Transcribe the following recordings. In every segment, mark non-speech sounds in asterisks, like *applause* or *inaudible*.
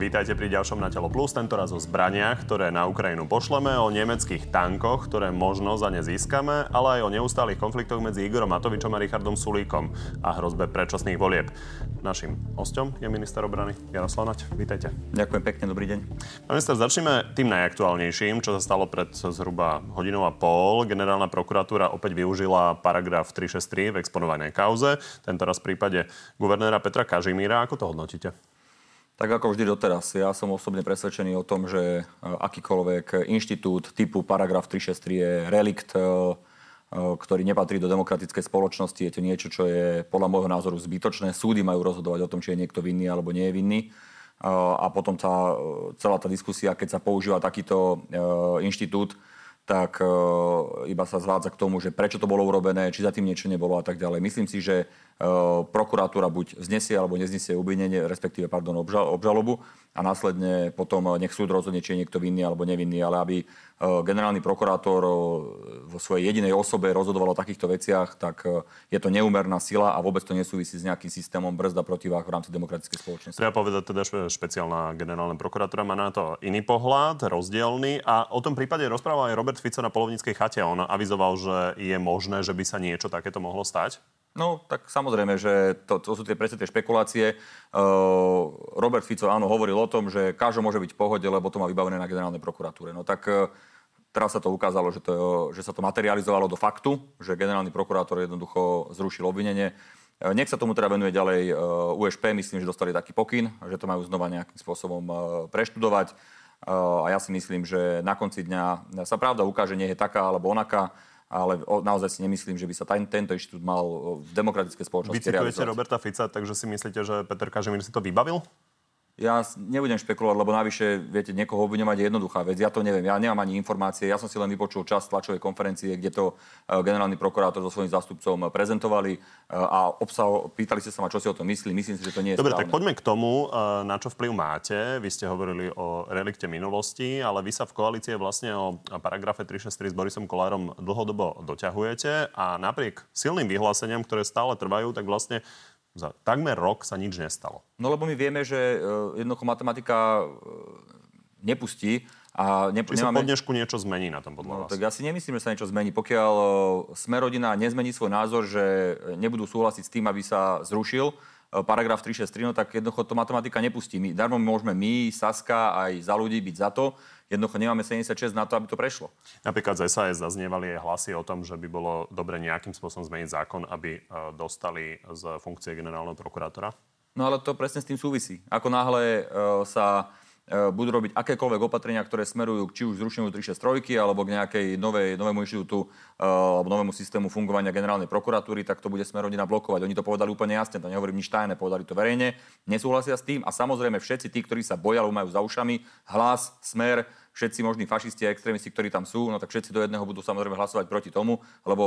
Vítajte pri ďalšom Na telo plus, tentoraz o zbraniach, ktoré na Ukrajinu pošleme, o nemeckých tankoch, ktoré možno za ne získame, ale aj o neustálých konfliktoch medzi Igorom Matovičom a Richardom Sulíkom a hrozbe predčasných volieb. Našim hostom je minister obrany Jaroslav Nať. Vítajte. Ďakujem pekne, dobrý deň. Pán minister, začneme tým najaktuálnejším, čo sa stalo pred zhruba hodinou a pol. Generálna prokuratúra opäť využila paragraf 363 v exponovanej kauze, tentoraz v prípade guvernéra Petra Kažimíra. Ako to hodnotíte? Tak ako vždy doteraz, ja som osobne presvedčený o tom, že e, akýkoľvek inštitút typu paragraf 363 je relikt, e, e, ktorý nepatrí do demokratickej spoločnosti. Je to niečo, čo je podľa môjho názoru zbytočné. Súdy majú rozhodovať o tom, či je niekto vinný alebo nie je vinný. A potom tá, celá tá diskusia, keď sa používa takýto inštitút, tak iba sa zvádza k tomu, že prečo to bolo urobené, či za tým niečo nebolo a tak ďalej. Myslím si, že Eh, prokuratúra buď znesie alebo neznesie obvinenie, respektíve pardon, obžalobu a následne potom eh, nech súd rozhodne, či je niekto vinný alebo nevinný, ale aby generálny prokurátor vo svojej jedinej osobe rozhodoval o takýchto veciach, tak je to neúmerná sila a vôbec to nesúvisí s nejakým systémom brzda protivách v rámci demokratickej spoločnosti. Treba povedať teda, že špeciálna generálna prokuratúra má na to iný pohľad, rozdielny a o tom prípade rozprával aj Robert Fico na polovníckej chate. On avizoval, že je možné, že by sa niečo takéto mohlo stať. No, tak samozrejme, že to, to sú tie presne tie špekulácie. Uh, Robert Fico áno hovoril o tom, že každý môže byť v pohode, lebo to má vybavené na generálnej prokuratúre. No tak uh, teraz sa to ukázalo, že, to, že sa to materializovalo do faktu, že generálny prokurátor jednoducho zrušil obvinenie. Uh, nech sa tomu teda venuje ďalej uh, USP, myslím, že dostali taký pokyn, že to majú znova nejakým spôsobom uh, preštudovať. Uh, a ja si myslím, že na konci dňa sa pravda ukáže, nie je taká alebo onaká ale naozaj si nemyslím, že by sa ten, tento inštitút mal v demokratickej spoločnosti Vy citujete Roberta Fica, takže si myslíte, že Peter Kažimír si to vybavil? Ja nebudem špekulovať, lebo navyše, viete, niekoho obviňovať je jednoduchá vec. Ja to neviem, ja nemám ani informácie. Ja som si len vypočul čas tlačovej konferencie, kde to e, generálny prokurátor so svojím zástupcom prezentovali e, a obsah, pýtali ste sa ma, čo si o tom myslí. Myslím si, že to nie je Dobre, správne. tak poďme k tomu, e, na čo vplyv máte. Vy ste hovorili o relikte minulosti, ale vy sa v koalície vlastne o paragrafe 363 s Borisom Kolárom dlhodobo doťahujete a napriek silným vyhláseniam, ktoré stále trvajú, tak vlastne za takmer rok sa nič nestalo. No lebo my vieme, že uh, jednoducho matematika uh, nepustí a ne, Či nemáme... sa po dnešku niečo zmení na tom podľa no, vás? Tak ja si nemyslím, že sa niečo zmení. Pokiaľ uh, sme rodina nezmení svoj názor, že nebudú súhlasiť s tým, aby sa zrušil paragraf 363, no tak jednoducho to matematika nepustí. My, darmo môžeme my, Saska, aj za ľudí byť za to, jednoducho nemáme 76 na to, aby to prešlo. Napríklad z SAS zaznievali aj hlasy o tom, že by bolo dobre nejakým spôsobom zmeniť zákon, aby e, dostali z funkcie generálneho prokurátora. No ale to presne s tým súvisí. Ako náhle uh, sa budú robiť akékoľvek opatrenia, ktoré smerujú či už zrušeniu 363 alebo k nejakej novej, novému inštitútu e, alebo novému systému fungovania generálnej prokuratúry, tak to bude smerodina blokovať. Oni to povedali úplne jasne, to nehovorím nič tajné, povedali to verejne, nesúhlasia s tým a samozrejme všetci tí, ktorí sa boja majú za ušami, hlas, smer, všetci možní fašisti a extrémisti, ktorí tam sú, no tak všetci do jedného budú samozrejme hlasovať proti tomu, lebo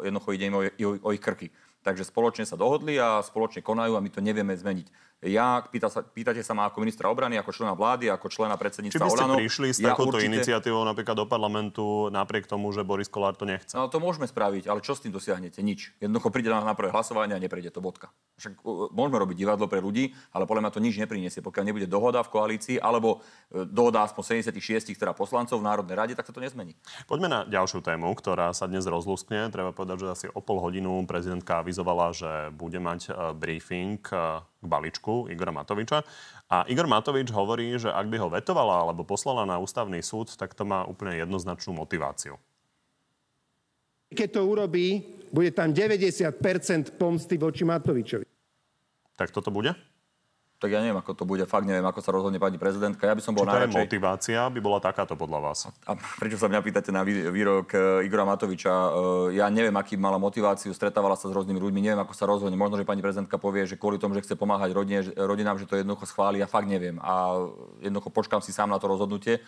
uh, jednoducho ide im o, o, o ich krky. Takže spoločne sa dohodli a spoločne konajú a my to nevieme zmeniť. Ja, pýta sa, pýtate sa ma ako ministra obrany, ako člena vlády, ako člena predsedníctva Či by ste Olano. prišli s ja takouto určite... iniciatívou napríklad do parlamentu napriek tomu, že Boris Kolár to nechce? No to môžeme spraviť, ale čo s tým dosiahnete? Nič. Jednoducho príde na, na prvé hlasovanie a neprejde to bodka. Však môžeme robiť divadlo pre ľudí, ale podľa mňa to nič nepriniesie. Pokiaľ nebude dohoda v koalícii alebo e, dohoda aspoň 76 teda poslancov v Národnej rade, tak sa to nezmení. Poďme na ďalšiu tému, ktorá sa dnes rozluskne. Treba povedať, že asi o pol hodinu prezidentka avizovala, že bude mať e, briefing e, k balíčku Igora Matoviča. A Igor Matovič hovorí, že ak by ho vetovala alebo poslala na ústavný súd, tak to má úplne jednoznačnú motiváciu. Keď to urobí, bude tam 90% pomsty voči Matovičovi. Tak toto bude? Tak ja neviem, ako to bude. Fakt neviem, ako sa rozhodne pani prezidentka. Ja by som bol to najradšej... je motivácia, by bola takáto podľa vás? A prečo sa mňa pýtate na výrok e, Igora Matoviča? E, ja neviem, aký mala motiváciu, stretávala sa s rôznymi ľuďmi, neviem, ako sa rozhodne. Možno, že pani prezidentka povie, že kvôli tomu, že chce pomáhať rodine, rodinám, že to jednoducho schváli. Ja fakt neviem. A jednoducho počkám si sám na to rozhodnutie.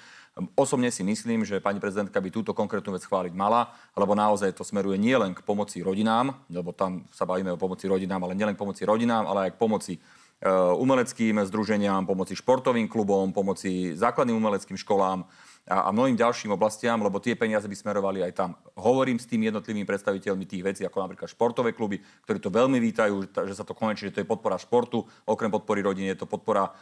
Osobne si myslím, že pani prezidentka by túto konkrétnu vec chváliť mala, lebo naozaj to smeruje nielen k pomoci rodinám, lebo tam sa bavíme o pomoci rodinám, ale nielen k pomoci rodinám, ale aj k pomoci umeleckým združeniam, pomoci športovým klubom, pomoci základným umeleckým školám, a, mnohým ďalším oblastiam, lebo tie peniaze by smerovali aj tam. Hovorím s tými jednotlivými predstaviteľmi tých vecí, ako napríklad športové kluby, ktorí to veľmi vítajú, že sa to konečne, že to je podpora športu, okrem podpory rodiny, je to podpora e,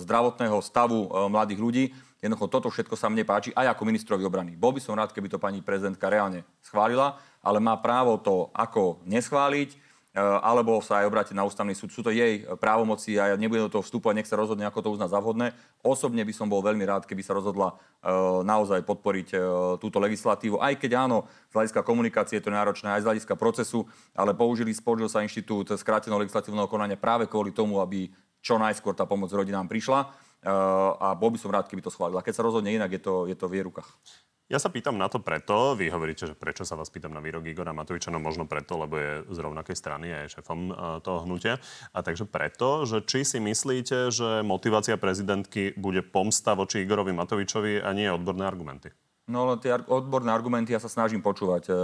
zdravotného stavu e, mladých ľudí. Jednoducho toto všetko sa mne páči aj ako ministrovi obrany. Bol by som rád, keby to pani prezidentka reálne schválila, ale má právo to ako neschváliť, Eh, alebo sa aj obrátiť na ústavný súd. Sú to jej právomoci a ja nebudem do toho vstúpať, nech sa rozhodne, ako to uzná za vhodné. Osobne by som bol veľmi rád, keby sa rozhodla eh, naozaj podporiť eh, túto legislatívu, aj keď áno, z hľadiska komunikácie je to náročné, aj z hľadiska procesu, ale použili, použil sa inštitút skráteného legislatívneho konania práve kvôli tomu, aby čo najskôr tá pomoc rodinám prišla a bol by som rád, keby to schválila. Keď sa rozhodne inak, je to, je to v jej rukách. Ja sa pýtam na to preto, vy hovoríte, že prečo sa vás pýtam na výrok Igora Matoviča, no možno preto, lebo je z rovnakej strany a je šefom uh, toho hnutia. A takže preto, že či si myslíte, že motivácia prezidentky bude pomsta voči Igorovi Matovičovi a nie odborné argumenty? No, ale tie odborné argumenty ja sa snažím počúvať, uh,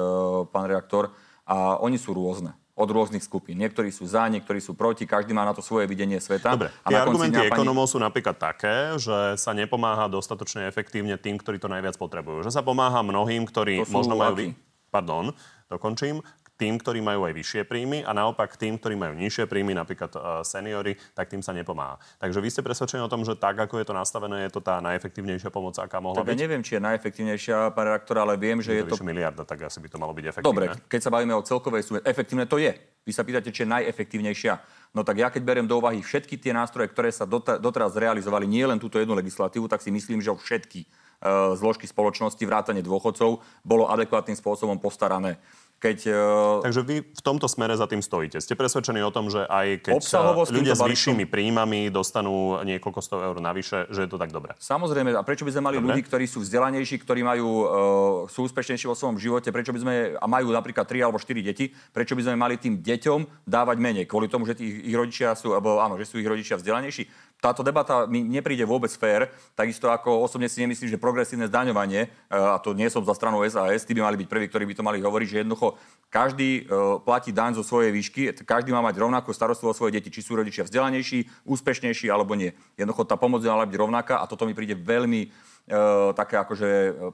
pán reaktor, a oni sú rôzne od rôznych skupín. Niektorí sú za, niektorí sú proti, každý má na to svoje videnie sveta. Dobre, a tie argumenty pani... ekonomov sú napríklad také, že sa nepomáha dostatočne efektívne tým, ktorí to najviac potrebujú. Že sa pomáha mnohým, ktorí možno majú... Vy... Pardon, dokončím tým, ktorí majú aj vyššie príjmy a naopak tým, ktorí majú nižšie príjmy, napríklad uh, seniory, tak tým sa nepomáha. Takže vy ste presvedčení o tom, že tak, ako je to nastavené, je to tá najefektívnejšia pomoc, aká mohla tak byť? Ja neviem, či je najefektívnejšia, pán redaktor, ale viem, že je, je to... miliarda, tak asi by to malo byť efektívne. Dobre, keď sa bavíme o celkovej sume, efektívne to je. Vy sa pýtate, či je najefektívnejšia. No tak ja keď beriem do úvahy všetky tie nástroje, ktoré sa doteraz realizovali, nie len túto jednu legislatívu, tak si myslím, že o všetky uh, zložky spoločnosti, vrátane dôchodcov, bolo adekvátnym spôsobom postarané. Keď, uh, Takže vy v tomto smere za tým stojíte. Ste presvedčení o tom, že aj keď ľudia s vyššími príjmami dostanú niekoľko sto eur navyše, že je to tak dobré? Samozrejme. A prečo by sme mali dobre. ľudí, ktorí sú vzdelanejší, ktorí majú, uh, sú úspešnejší vo svojom živote, prečo by sme, a majú napríklad 3 alebo 4 deti, prečo by sme mali tým deťom dávať menej? Kvôli tomu, že tí, ich rodičia sú, alebo áno, že sú ich rodičia vzdelanejší? Táto debata mi nepríde vôbec fér, takisto ako osobne si nemyslím, že progresívne zdaňovanie, e, a to nie som za stranu SAS, tí by mali byť prví, ktorí by to mali hovoriť, že jednoducho každý e, platí daň zo svojej výšky, každý má mať rovnakú starostlivosť o svoje deti, či sú rodičia vzdelanejší, úspešnejší alebo nie. Jednoducho tá pomoc mala byť rovnaká a toto mi príde veľmi také akože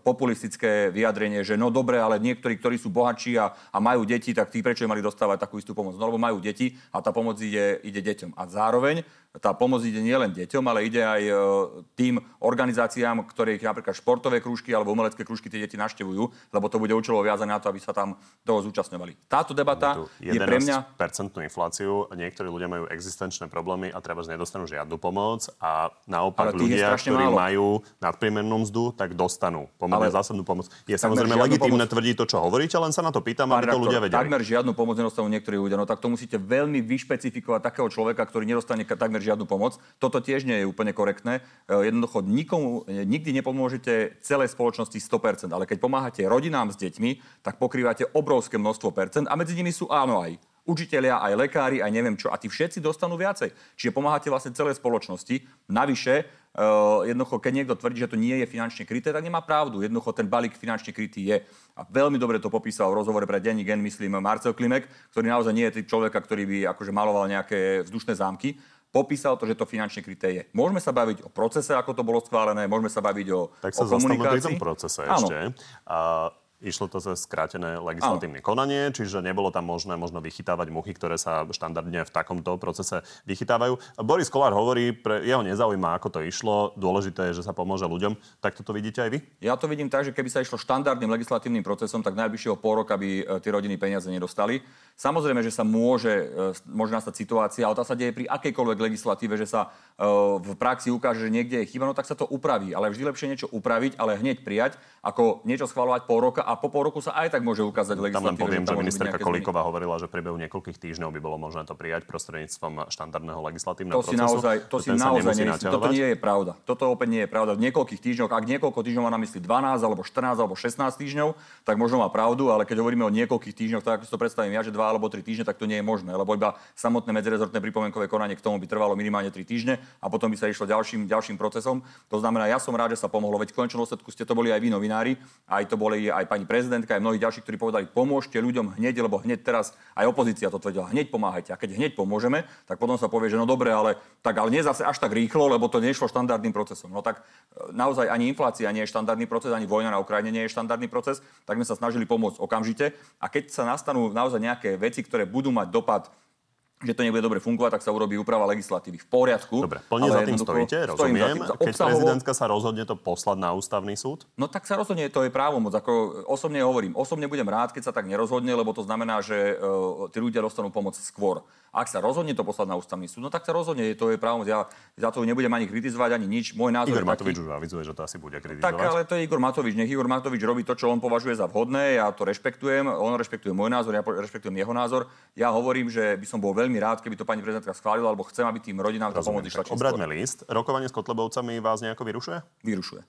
populistické vyjadrenie, že no dobre, ale niektorí, ktorí sú bohatší a, a majú deti, tak tí prečo mali dostávať takú istú pomoc? No lebo majú deti a tá pomoc ide, ide deťom. A zároveň tá pomoc ide nielen deťom, ale ide aj e, tým organizáciám, ktoré napríklad športové krúžky alebo umelecké krúžky tie deti naštevujú, lebo to bude účelovo viazané na to, aby sa tam toho zúčastňovali. Táto debata je pre mňa... percentnú infláciu, niektorí ľudia majú existenčné problémy a treba nedostanú žiadnu pomoc a naopak ľudia, ktorí málo. majú nadpriemer priemernou mzdu, tak dostanú pomerne ale zásadnú pomoc. Je samozrejme legitímne pomoc... tvrdiť to, čo hovoríte, len sa na to pýtam, aby to ľudia vedeli. Takmer žiadnu pomoc nedostanú niektorí ľudia. No tak to musíte veľmi vyšpecifikovať takého človeka, ktorý nedostane takmer žiadnu pomoc. Toto tiež nie je úplne korektné. E, jednoducho nikomu, e, nikdy nepomôžete celej spoločnosti 100%, ale keď pomáhate rodinám s deťmi, tak pokrývate obrovské množstvo percent a medzi nimi sú áno aj učitelia, aj lekári, aj neviem čo. A tí všetci dostanú viacej. Čiže pomáhate vlastne celej spoločnosti. Navyše, jednoducho, keď niekto tvrdí, že to nie je finančne kryté, tak nemá pravdu. Jednoducho ten balík finančne krytý je. A veľmi dobre to popísal v rozhovore pre Denní gen, myslím, Marcel Klimek, ktorý naozaj nie je typ človeka, ktorý by akože maloval nejaké vzdušné zámky popísal to, že to finančne kryté je. Môžeme sa baviť o procese, ako to bolo schválené, môžeme sa baviť o, tak sa o komunikácii. Tak sa procese ešte. A Išlo to cez skrátené legislatívne Áno. konanie, čiže nebolo tam možné možno vychytávať muchy, ktoré sa štandardne v takomto procese vychytávajú. Boris Kolár hovorí, pre jeho nezaujíma, ako to išlo, dôležité je, že sa pomôže ľuďom. Tak toto vidíte aj vy? Ja to vidím tak, že keby sa išlo štandardným legislatívnym procesom, tak najbližšieho pol roka by e, tie rodiny peniaze nedostali. Samozrejme, že sa môže, e, môže nastať situácia, ale tá sa deje pri akejkoľvek legislatíve, že sa e, v praxi ukáže, že niekde je chyba, no tak sa to upraví. Ale vždy lepšie niečo upraviť, ale hneď prijať, ako niečo schvalovať pol roka a po pol roku sa aj tak môže ukázať legislatíva. Tam len poviem, že, že ministerka Kolíková hovorila, že priebehu niekoľkých týždňov by bolo možné to prijať prostredníctvom štandardného legislatívneho to procesu. Si naozaj, to si naozaj nie, toto nie je pravda. Toto opäť nie je pravda. V niekoľkých týždňoch, ak niekoľko týždňov má na mysli 12 alebo 14 alebo 16 týždňov, tak možno má pravdu, ale keď hovoríme o niekoľkých týždňoch, tak ako si to predstavím ja, že 2 alebo 3 týždne, tak to nie je možné, lebo iba samotné medzirezortné pripomienkové konanie k tomu by trvalo minimálne 3 týždne a potom by sa išlo ďalším, ďalším procesom. To znamená, ja som rád, že sa pomohlo, veď v konečnom dôsledku ste to boli aj vy novinári, aj to boli aj pani prezidentka, aj mnohí ďalší, ktorí povedali, pomôžte ľuďom hneď, lebo hneď teraz aj opozícia to tvrdila, hneď pomáhajte. A keď hneď pomôžeme, tak potom sa povie, že no dobre, ale tak ale nie zase až tak rýchlo, lebo to nešlo štandardným procesom. No tak e, naozaj ani inflácia nie je štandardný proces, ani vojna na Ukrajine nie je štandardný proces, tak sme sa snažili pomôcť okamžite. A keď sa nastanú naozaj nejaké veci, ktoré budú mať dopad že to nebude dobre fungovať, tak sa urobí úprava legislatívy. V poriadku. Dobre, plne za tým stojíte, rozumiem. Tým, Keď obsahovo... prezidentka sa rozhodne to poslať na ústavný súd? No tak sa rozhodne, to je právomoc. Ako osobne hovorím, osobne budem rád, keď sa tak nerozhodne, lebo to znamená, že uh, tí ľudia dostanú pomoc skôr. Ak sa rozhodne to poslať na ústavný súd, no tak sa rozhodne, to je právomoc. Ja za to nebudem ani kritizovať, ani nič. Môj názor Igor Matovič už avizuje, že to asi bude kritizovať. Tak, ale to je Igor Matovič. Nech Igor Matovič robí to, čo on považuje za vhodné. Ja to rešpektujem. On rešpektuje môj názor, ja rešpektujem jeho názor. Ja hovorím, že by som bol veľmi rád, keby to pani prezidentka schválila, alebo chcem, aby tým rodinám tá pomoc išla Obradme list. Rokovanie s Kotlebovcami vás nejako vyrušuje? Vyrušuje.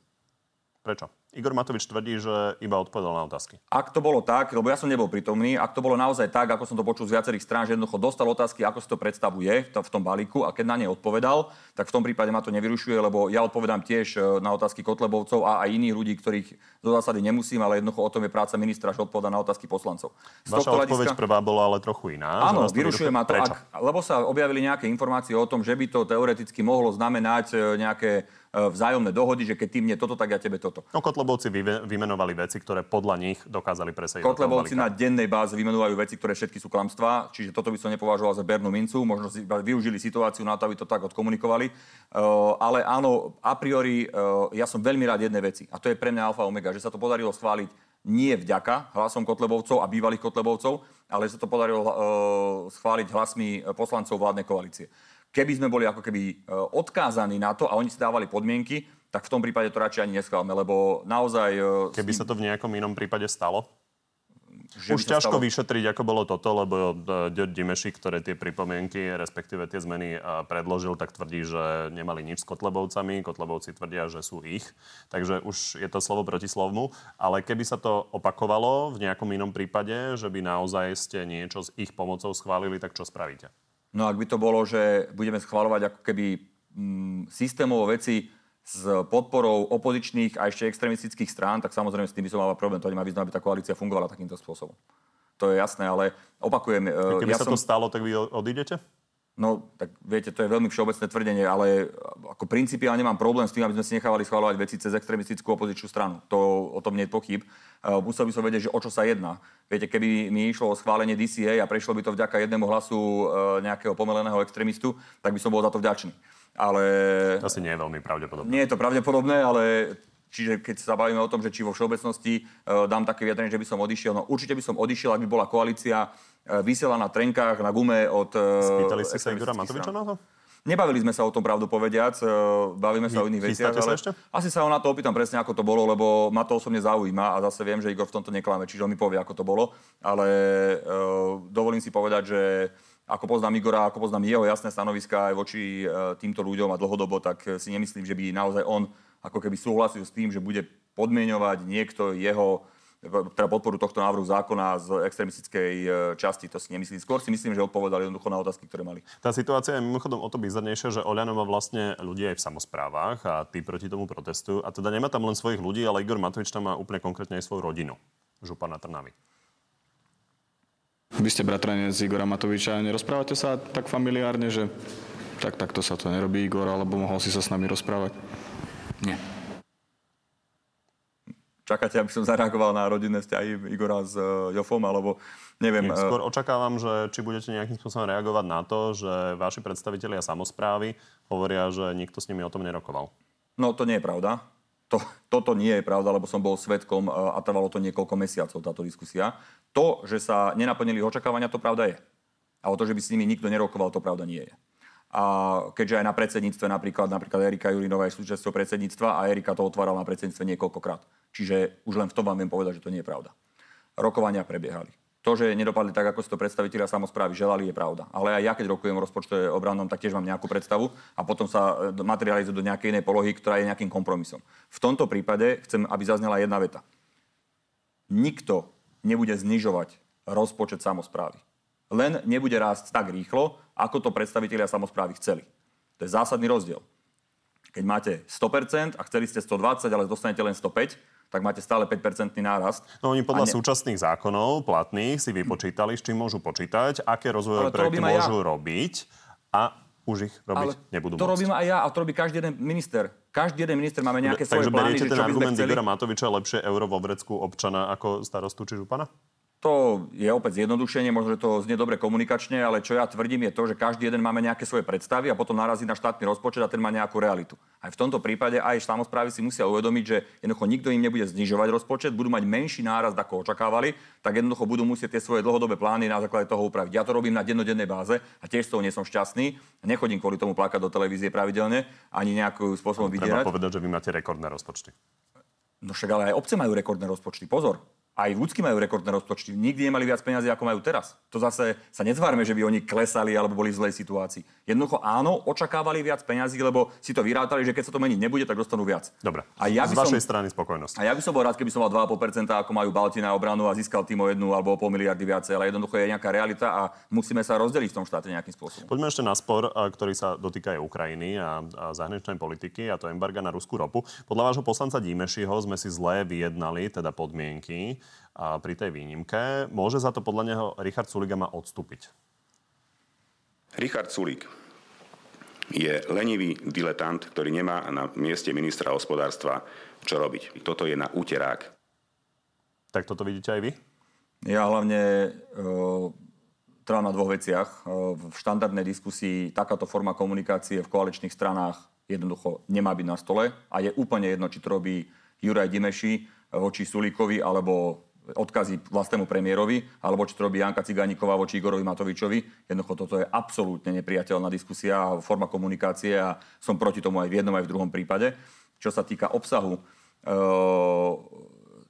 Prečo? Igor Matovič tvrdí, že iba odpovedal na otázky. Ak to bolo tak, lebo ja som nebol prítomný, ak to bolo naozaj tak, ako som to počul z viacerých strán, že jednoducho dostal otázky, ako si to predstavuje v tom balíku a keď na ne odpovedal, tak v tom prípade ma to nevyrušuje, lebo ja odpovedám tiež e, na otázky Kotlebovcov a aj iných ľudí, ktorých zo zásady nemusím, ale jednoducho o tom je práca ministra, že odpoveda na otázky poslancov. Z Vaša odpoveď hľadiska... prvá bola ale trochu iná. Áno, vyrušuje ma to, ak, lebo sa objavili nejaké informácie o tom, že by to teoreticky mohlo znamenať e, nejaké E, vzájomné dohody, že keď ty mne toto, tak ja tebe toto. No Kotlebovci vymenovali veci, ktoré podľa nich dokázali presediť. Kotlebovci na dennej báze vymenovajú veci, ktoré všetky sú klamstvá, čiže toto by som nepovažoval za bernú mincu, možno si využili situáciu na to, aby to tak odkomunikovali. Uh, ale áno, a priori uh, ja som veľmi rád jednej veci a to je pre mňa alfa omega, že sa to podarilo schváliť nie vďaka hlasom Kotlebovcov a bývalých Kotlebovcov, ale sa to podarilo uh, schváliť hlasmi poslancov vládnej koalície keby sme boli ako keby odkázaní na to a oni si dávali podmienky, tak v tom prípade to radšej ani neschválme, lebo naozaj... E, keby sa to v nejakom inom prípade stalo? Že Už ťažko stalo... vyšetriť, ako bolo toto, lebo e, Dimeši, ktoré tie pripomienky, respektíve tie zmeny predložil, tak tvrdí, že nemali nič s Kotlebovcami. Kotlebovci tvrdia, že sú ich. Takže už je to slovo proti slovmu. Ale keby sa to opakovalo v nejakom inom prípade, že by naozaj ste niečo s ich pomocou schválili, tak čo spravíte? No ak by to bolo, že budeme schvalovať ako keby mm, systémovo veci s podporou opozičných a ešte extremistických strán, tak samozrejme s tým by som mal problém. To nemá význam, aby tá koalícia fungovala takýmto spôsobom. To je jasné, ale opakujem... E, keby ja sa som... to stalo, tak vy odídete? No, tak viete, to je veľmi všeobecné tvrdenie, ale ako principiálne nemám problém s tým, aby sme si nechávali schváľovať veci cez extremistickú opozičnú stranu. To o tom nie je pochyb. Uh, musel by som vedieť, že o čo sa jedná. Viete, keby mi išlo o schválenie DCA a prešlo by to vďaka jednému hlasu uh, nejakého pomeleného extrémistu, tak by som bol za to vďačný. Ale... Asi nie je veľmi pravdepodobné. Nie je to pravdepodobné, ale Čiže keď sa bavíme o tom, že či vo všeobecnosti uh, dám také vyjadrenie, že by som odišiel, no určite by som odišiel, ak by bola koalícia E, vysiela na trenkách, na gume od... E, Spýtali ste sa Igora Matoviča na to? Nebavili sme sa o tom pravdu povediac, e, bavíme sa o iných veciach, ale ešte? asi sa ho na to opýtam presne, ako to bolo, lebo ma to osobne zaujíma a zase viem, že Igor v tomto neklame, čiže on mi povie, ako to bolo, ale uh, dovolím si povedať, že ako poznám Igora, ako poznám jeho jasné stanoviská aj voči uh, týmto ľuďom a dlhodobo, tak si nemyslím, že by naozaj on ako keby súhlasil s tým, že bude podmienovať niekto jeho teda podporu tohto návrhu zákona z extremistickej e, časti, to si nemyslím. Skôr si myslím, že odpovedali jednoducho na otázky, ktoré mali. Tá situácia je mimochodom o to bizarnejšia, že Oľano má vlastne ľudí aj v samozprávach a tí proti tomu protestujú. A teda nemá tam len svojich ľudí, ale Igor Matovič tam má úplne konkrétne aj svoju rodinu. Župana Trnavy. Vy ste bratranec Igora Matoviča, nerozprávate sa tak familiárne, že tak takto sa to nerobí Igor, alebo mohol si sa s nami rozprávať? Nie. Čakáte, aby som zareagoval na rodinné vzťahy Igora s uh, Jofom, alebo neviem. Nie, skôr očakávam, že či budete nejakým spôsobom reagovať na to, že vaši predstavitelia samozprávy hovoria, že nikto s nimi o tom nerokoval. No to nie je pravda. To, toto nie je pravda, lebo som bol svetkom a trvalo to niekoľko mesiacov táto diskusia. To, že sa nenaplnili očakávania, to pravda je. A o to, že by s nimi nikto nerokoval, to pravda nie je. A keďže aj na predsedníctve napríklad, napríklad Erika Jurinová je súčasťou predsedníctva a Erika to otvárala na predsedníctve niekoľkokrát. Čiže už len v tom vám viem povedať, že to nie je pravda. Rokovania prebiehali. To, že nedopadli tak, ako si to predstaviteľia samozprávy želali, je pravda. Ale aj ja, keď rokujem o rozpočte obrannom, tak tiež mám nejakú predstavu a potom sa e, materializuje do nejakej inej polohy, ktorá je nejakým kompromisom. V tomto prípade chcem, aby zaznela jedna veta. Nikto nebude znižovať rozpočet samozprávy. len nebude rásť tak rýchlo, ako to predstavitelia samozprávy chceli. To je zásadný rozdiel. Keď máte 100% a chceli ste 120, ale dostanete len 105, tak máte stále 5-percentný nárast. No oni podľa ne... súčasných zákonov platných si vypočítali, s čím môžu počítať, aké rozvojové projekty môžu ja. robiť a už ich robiť Ale nebudú to môcť. robím aj ja a to robí každý jeden minister. Každý jeden minister máme nejaké svoje plány. Takže beriete ten argument. Igora Matoviča lepšie euro vo vrecku občana ako starostu či župana? To je opäť zjednodušenie, možno, že to znie dobre komunikačne, ale čo ja tvrdím je to, že každý jeden máme nejaké svoje predstavy a potom narazí na štátny rozpočet a ten má nejakú realitu. Aj v tomto prípade aj samozprávy si musia uvedomiť, že jednoducho nikto im nebude znižovať rozpočet, budú mať menší náraz, ako očakávali, tak jednoducho budú musieť tie svoje dlhodobé plány na základe toho upraviť. Ja to robím na dennodennej báze a tiež z toho nie som šťastný. Nechodím kvôli tomu plakať do televízie pravidelne, ani nejakým spôsobom vydierať. Treba povedať, že vy máte rekordné rozpočty. No však ale aj obce majú rekordné rozpočty. Pozor, aj ľudskí majú rekordné rozpočty. Nikdy nemali viac peniazy, ako majú teraz. To zase sa nezvárme, že by oni klesali alebo boli v zlej situácii. Jednoducho áno, očakávali viac peniazí, lebo si to vyrátali, že keď sa to meniť nebude, tak dostanú viac. Dobre. A ja Z vašej som, strany spokojnosť. A ja by som bol rád, keby som mal 2,5%, ako majú Balti na obranu a získal tým o jednu alebo o pol miliardy viacej, ale jednoducho je nejaká realita a musíme sa rozdeliť v tom štáte nejakým spôsobom. Poďme ešte na spor, ktorý sa dotýka aj Ukrajiny a, a zahraničnej politiky, a to embarga na ruskú ropu. Podľa vášho poslanca Dímešiho sme si zle vyjednali teda podmienky pri tej výnimke. Môže za to podľa neho Richard Suliga má odstúpiť? Richard Sulik je lenivý diletant, ktorý nemá na mieste ministra hospodárstva čo robiť. Toto je na úterák. Tak toto vidíte aj vy? Ja hlavne uh, trvám na dvoch veciach. Uh, v štandardnej diskusii takáto forma komunikácie v koaličných stranách jednoducho nemá byť na stole a je úplne jedno, či to robí Juraj Dimeši voči Sulíkovi alebo odkazy vlastnému premiérovi, alebo čo to robí Janka Cigániková voči Igorovi Matovičovi. Jednoducho toto je absolútne nepriateľná diskusia, forma komunikácie a som proti tomu aj v jednom, aj v druhom prípade. Čo sa týka obsahu, e,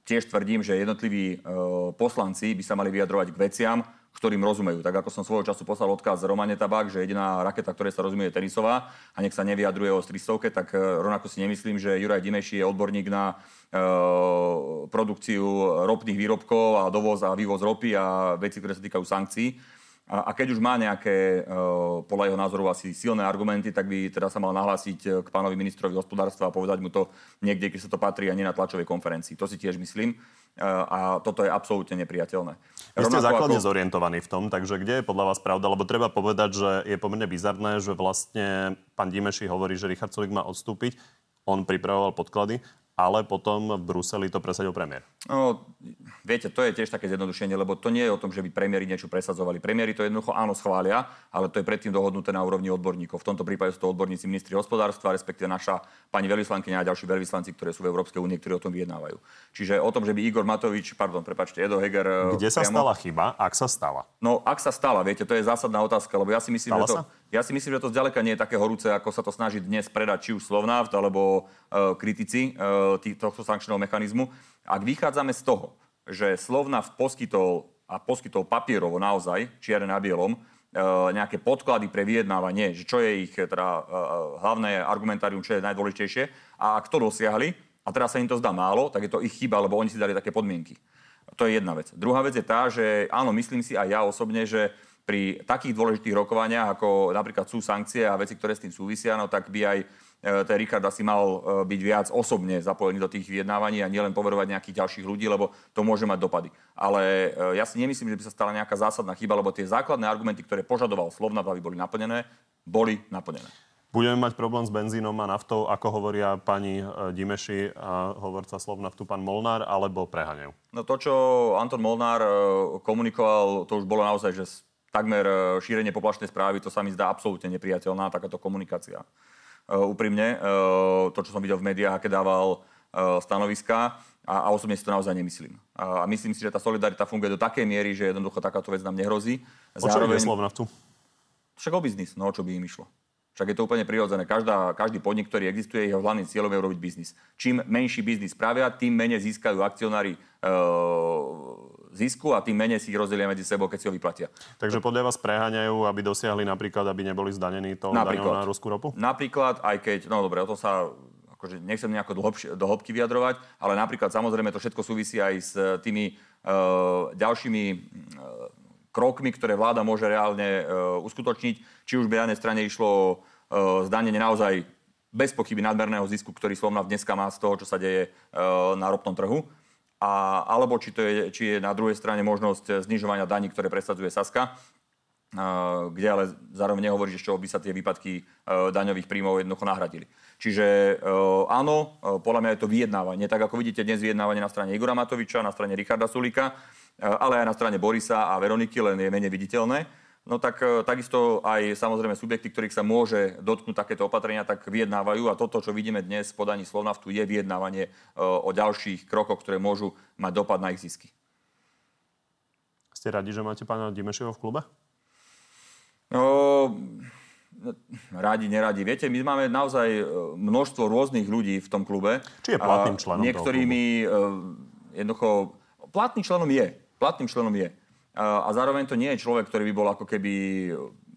tiež tvrdím, že jednotliví e, poslanci by sa mali vyjadrovať k veciam, ktorým rozumejú. Tak ako som svojho času poslal odkaz Romane Tabák, že jediná raketa, ktorej sa rozumie, je tenisová a nech sa nevyjadruje o 300, tak e, rovnako si nemyslím, že Juraj Dimeši je odborník na e, produkciu ropných výrobkov a dovoz a vývoz ropy a veci, ktoré sa týkajú sankcií. A, a keď už má nejaké, e, podľa jeho názoru, asi silné argumenty, tak by teda sa mal nahlásiť e, k pánovi ministrovi hospodárstva a povedať mu to niekde, keď sa to patrí a nie na tlačovej konferencii. To si tiež myslím a toto je absolútne nepriateľné. Vy ste základne ako... zorientovaní v tom, takže kde je podľa vás pravda? Lebo treba povedať, že je pomerne bizarné, že vlastne pán Dimeši hovorí, že Richard Sulik má odstúpiť. On pripravoval podklady ale potom v Bruseli to presadil premiér. No, viete, to je tiež také zjednodušenie, lebo to nie je o tom, že by premiéry niečo presadzovali. Premiéry to jednoducho áno schvália, ale to je predtým dohodnuté na úrovni odborníkov. V tomto prípade sú to odborníci ministri hospodárstva, respektíve naša pani veľvyslankyňa a ďalší veľvyslanci, ktorí sú v Európskej únie, ktorí o tom vyjednávajú. Čiže o tom, že by Igor Matovič, pardon, prepačte, Edo Heger... Kde sa priamo... stala chyba, ak sa stala? No, ak sa stala, viete, to je zásadná otázka, lebo ja si myslím, stala že to... Sa? Ja si myslím, že to zďaleka nie je také horúce, ako sa to snaží dnes predať či už Slovnaft alebo uh, kritici tý, tohto sankčného mechanizmu. Ak vychádzame z toho, že Slovnaft poskytol a poskytol papierovo naozaj, čierne na bielom, uh, nejaké podklady pre vyjednávanie, že čo je ich teda, uh, hlavné argumentárium, čo je najdôležitejšie, a ak to dosiahli, a teraz sa im to zdá málo, tak je to ich chyba, lebo oni si dali také podmienky. To je jedna vec. Druhá vec je tá, že áno, myslím si aj ja osobne, že pri takých dôležitých rokovaniach, ako napríklad sú sankcie a veci, ktoré s tým súvisia, no tak by aj e, ten Richard asi mal e, byť viac osobne zapojený do tých vyjednávaní a nielen poverovať nejakých ďalších ľudí, lebo to môže mať dopady. Ale e, ja si nemyslím, že by sa stala nejaká zásadná chyba, lebo tie základné argumenty, ktoré požadoval Slovna, aby boli naplnené, boli naplnené. Budeme mať problém s benzínom a naftou, ako hovoria pani Dimeši a hovorca Slovnaftu pán Molnár, alebo prehaňajú? No to, čo Anton Molnár komunikoval, to už bolo naozaj, že takmer e, šírenie poplašnej správy, to sa mi zdá absolútne nepriateľná takáto komunikácia. Uh, úprimne, uh, to, čo som videl v médiách, aké dával stanoviska a, a osobne si to naozaj nemyslím. A, a myslím si, že tá solidarita funguje do takej miery, že jednoducho takáto vec nám nehrozí. O čo Zároveň... naftu? Však o biznis, no o čo by im išlo. Však je to úplne prirodzené. Každá, každý podnik, ktorý existuje, jeho hlavným cieľom je robiť biznis. Čím menší biznis spravia, tým menej získajú akcionári e, zisku a tým menej si ich rozdelia medzi sebou, keď si ho vyplatia. Takže podľa vás preháňajú, aby dosiahli napríklad, aby neboli zdanení to daňou na ruskú ropu? Napríklad, aj keď, no dobre, o to sa akože nechcem nejako do, hĺbky, vyjadrovať, ale napríklad samozrejme to všetko súvisí aj s tými uh, ďalšími uh, krokmi, ktoré vláda môže reálne e, uskutočniť. Či už by na jednej strane išlo o zdanenie naozaj bez pochyby nadmerného zisku, ktorý Slovnaft dneska má z toho, čo sa deje e, na ropnom trhu. A, alebo či, to je, či je na druhej strane možnosť znižovania daní, ktoré presadzuje Saska, kde ale zároveň nehovorí, že čo by sa tie výpadky daňových príjmov jednoducho nahradili. Čiže áno, podľa mňa je to vyjednávanie. Tak ako vidíte dnes vyjednávanie na strane Igora Matoviča, na strane Richarda Sulika, ale aj na strane Borisa a Veroniky, len je menej viditeľné. No tak takisto aj samozrejme subjekty, ktorých sa môže dotknúť takéto opatrenia, tak vyjednávajú a toto, čo vidíme dnes v podaní Slovnaftu, je vyjednávanie o ďalších krokoch, ktoré môžu mať dopad na ich zisky. Ste radi, že máte pána Dimešieho v klube? No, radi, neradi. Viete, my máme naozaj množstvo rôznych ľudí v tom klube. Či je platným členom Niektorými jednoducho... Platným členom je. Platným členom je a zároveň to nie je človek, ktorý by bol ako keby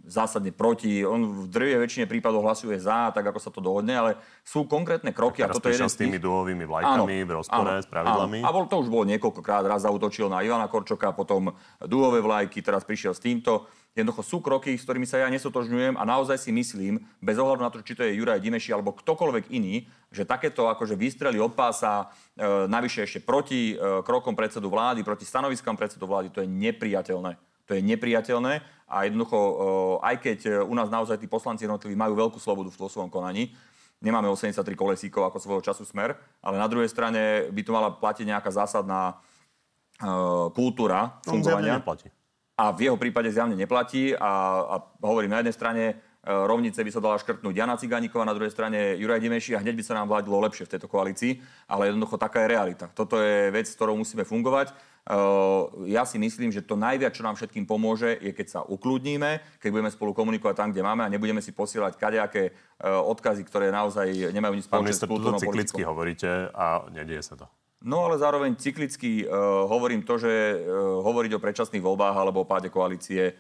zásadne proti. On v drvej väčšine prípadov hlasuje za, tak ako sa to dohodne, ale sú konkrétne kroky. a toto je jeden s tými dúhovými vlajkami áno, v rozpore áno, s pravidlami. Áno. A bol, to už bolo niekoľkokrát. Raz zautočil na Ivana Korčoka, potom dúhové vlajky, teraz prišiel s týmto. Jednoducho sú kroky, s ktorými sa ja nesotožňujem a naozaj si myslím, bez ohľadu na to, či to je Juraj Dimeši alebo ktokoľvek iný, že takéto akože výstrely od pása, e, navyše ešte proti e, krokom predsedu vlády, proti stanoviskám predsedu vlády, to je nepriateľné. To je nepriateľné a jednoducho, e, aj keď u nás naozaj tí poslanci jednotliví majú veľkú slobodu v svojom konaní, nemáme 83 kolesíkov ako svojho času smer, ale na druhej strane by tu mala platiť nejaká zásadná uh, kultúra fungovania. No, a v jeho prípade zjavne neplatí a, a hovorím na jednej strane rovnice by sa dala škrtnúť Jana Cigániková, na druhej strane Juraj Dimeši a hneď by sa nám vládilo lepšie v tejto koalícii, ale jednoducho taká je realita. Toto je vec, s ktorou musíme fungovať. E, ja si myslím, že to najviac, čo nám všetkým pomôže, je keď sa ukludníme, keď budeme spolu komunikovať tam, kde máme a nebudeme si posielať kadejaké e, odkazy, ktoré naozaj nemajú nič spoločné s kultúrnou cyklicky hovoríte a nedieje sa to. No ale zároveň cyklicky uh, hovorím to, že uh, hovoriť o predčasných voľbách alebo o páde koalície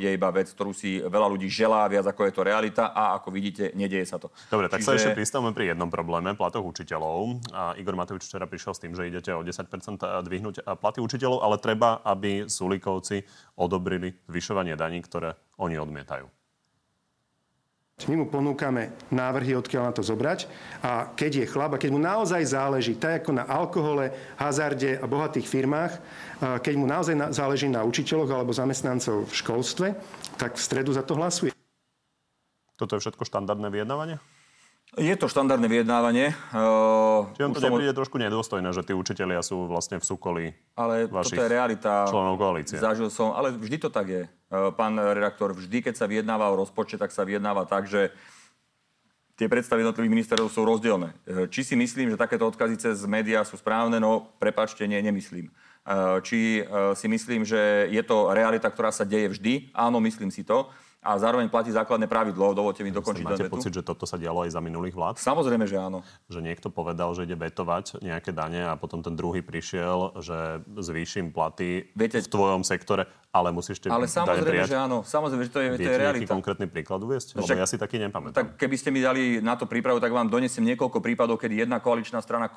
je iba vec, ktorú si veľa ľudí želá, viac ako je to realita a ako vidíte, nedieje sa to. Dobre, tak Čiže... sa ešte pristavme pri jednom probléme, platoch učiteľov. A Igor Matovič včera prišiel s tým, že idete o 10% dvihnúť platy učiteľov, ale treba, aby Sulikovci odobrili zvyšovanie daní, ktoré oni odmietajú. My mu ponúkame návrhy, odkiaľ na to zobrať a keď je chlap a keď mu naozaj záleží, tak ako na alkohole, hazarde a bohatých firmách, keď mu naozaj záleží na učiteľoch alebo zamestnancov v školstve, tak v stredu za to hlasuje. Toto je všetko štandardné vyjednávanie? Je to štandardné vyjednávanie. Uh, Čiže vám to nepríde som... trošku nedôstojné, že tí učitelia sú vlastne v súkolí Ale toto je realita. členov koalície. Zažil som, ale vždy to tak je. Uh, pán redaktor, vždy, keď sa vyjednáva o rozpočte, tak sa vyjednáva tak, že tie predstavy jednotlivých ministerov sú rozdielne. Uh, či si myslím, že takéto odkazy cez médiá sú správne? No, prepačte, nie, nemyslím. Či si myslím, že je to realita, ktorá sa deje vždy? Áno, myslím si to a zároveň platí základné pravidlo. Dovolte mi dokončiť Máte pocit, že toto sa dialo aj za minulých vlád? Samozrejme, že áno. Že niekto povedal, že ide betovať nejaké dane a potom ten druhý prišiel, že zvýšim platy Viete, v tvojom sektore, ale musíš tie Ale samozrejme, že áno. Samozrejme, že to je, to je realita. konkrétny príklad uviesť? Lebo Však, ja si taký nepamätám. Tak keby ste mi dali na to prípravu, tak vám donesiem niekoľko prípadov, kedy jedna koaličná strana,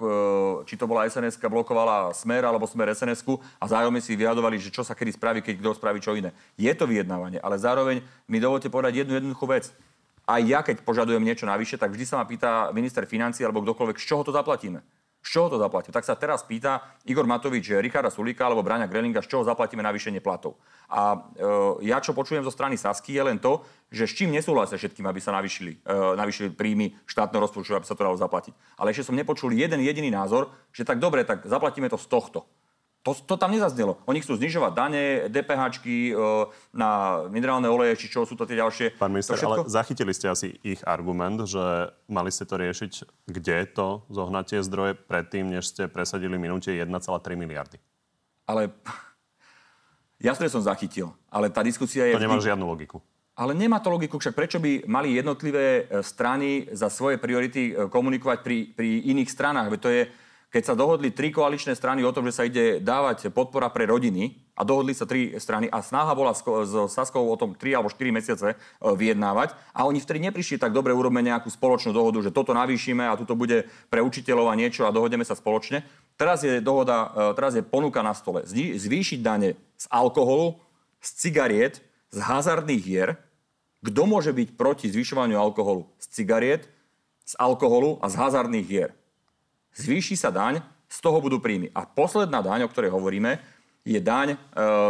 či to bola sns blokovala Smer alebo Smer sns a zájomne si vyjadovali, že čo sa kedy spraví, keď kto spraví čo iné. Je to vyjednávanie, ale zároveň mi dovolte povedať jednu jednoduchú vec. Aj ja, keď požadujem niečo navyše, tak vždy sa ma pýta minister financí alebo kdokoľvek, z čoho to zaplatíme. Z čoho to zaplatíme? Tak sa teraz pýta Igor Matovič, Richarda Sulika alebo Braňa Grelinga, z čoho zaplatíme navýšenie platov. A e, ja, čo počujem zo strany Sasky, je len to, že s čím nesúhlasia všetkým, aby sa navýšili, e, navýšili príjmy štátneho rozpočtu, aby sa to dalo zaplatiť. Ale ešte som nepočul jeden jediný názor, že tak dobre, tak zaplatíme to z tohto. To, to tam nezaznelo. Oni chcú znižovať dane, DPH e, na minerálne oleje, či čo sú to tie ďalšie. Pán minister, ale zachytili ste asi ich argument, že mali ste to riešiť, kde to zohnatie zdroje predtým, než ste presadili minúte 1,3 miliardy. Ale *laughs* jasne som zachytil, ale tá diskusia je... To nemá vždy... žiadnu logiku. Ale nemá to logiku, však prečo by mali jednotlivé e, strany za svoje priority e, komunikovať pri, pri iných stranách? Veď to je, keď sa dohodli tri koaličné strany o tom, že sa ide dávať podpora pre rodiny a dohodli sa tri strany a snaha bola s, s Saskou o tom 3 alebo 4 mesiace e, vyjednávať a oni vtedy neprišli tak dobre urobme nejakú spoločnú dohodu, že toto navýšime a tuto bude pre učiteľov a niečo a dohodneme sa spoločne. Teraz je dohoda, e, teraz je ponuka na stole zvýšiť dane z alkoholu z cigariet, z hazardných hier. Kto môže byť proti zvyšovaniu alkoholu? Z cigariet, z alkoholu a z hazardných hier. Zvýši sa daň, z toho budú príjmy. A posledná daň, o ktorej hovoríme, je daň e,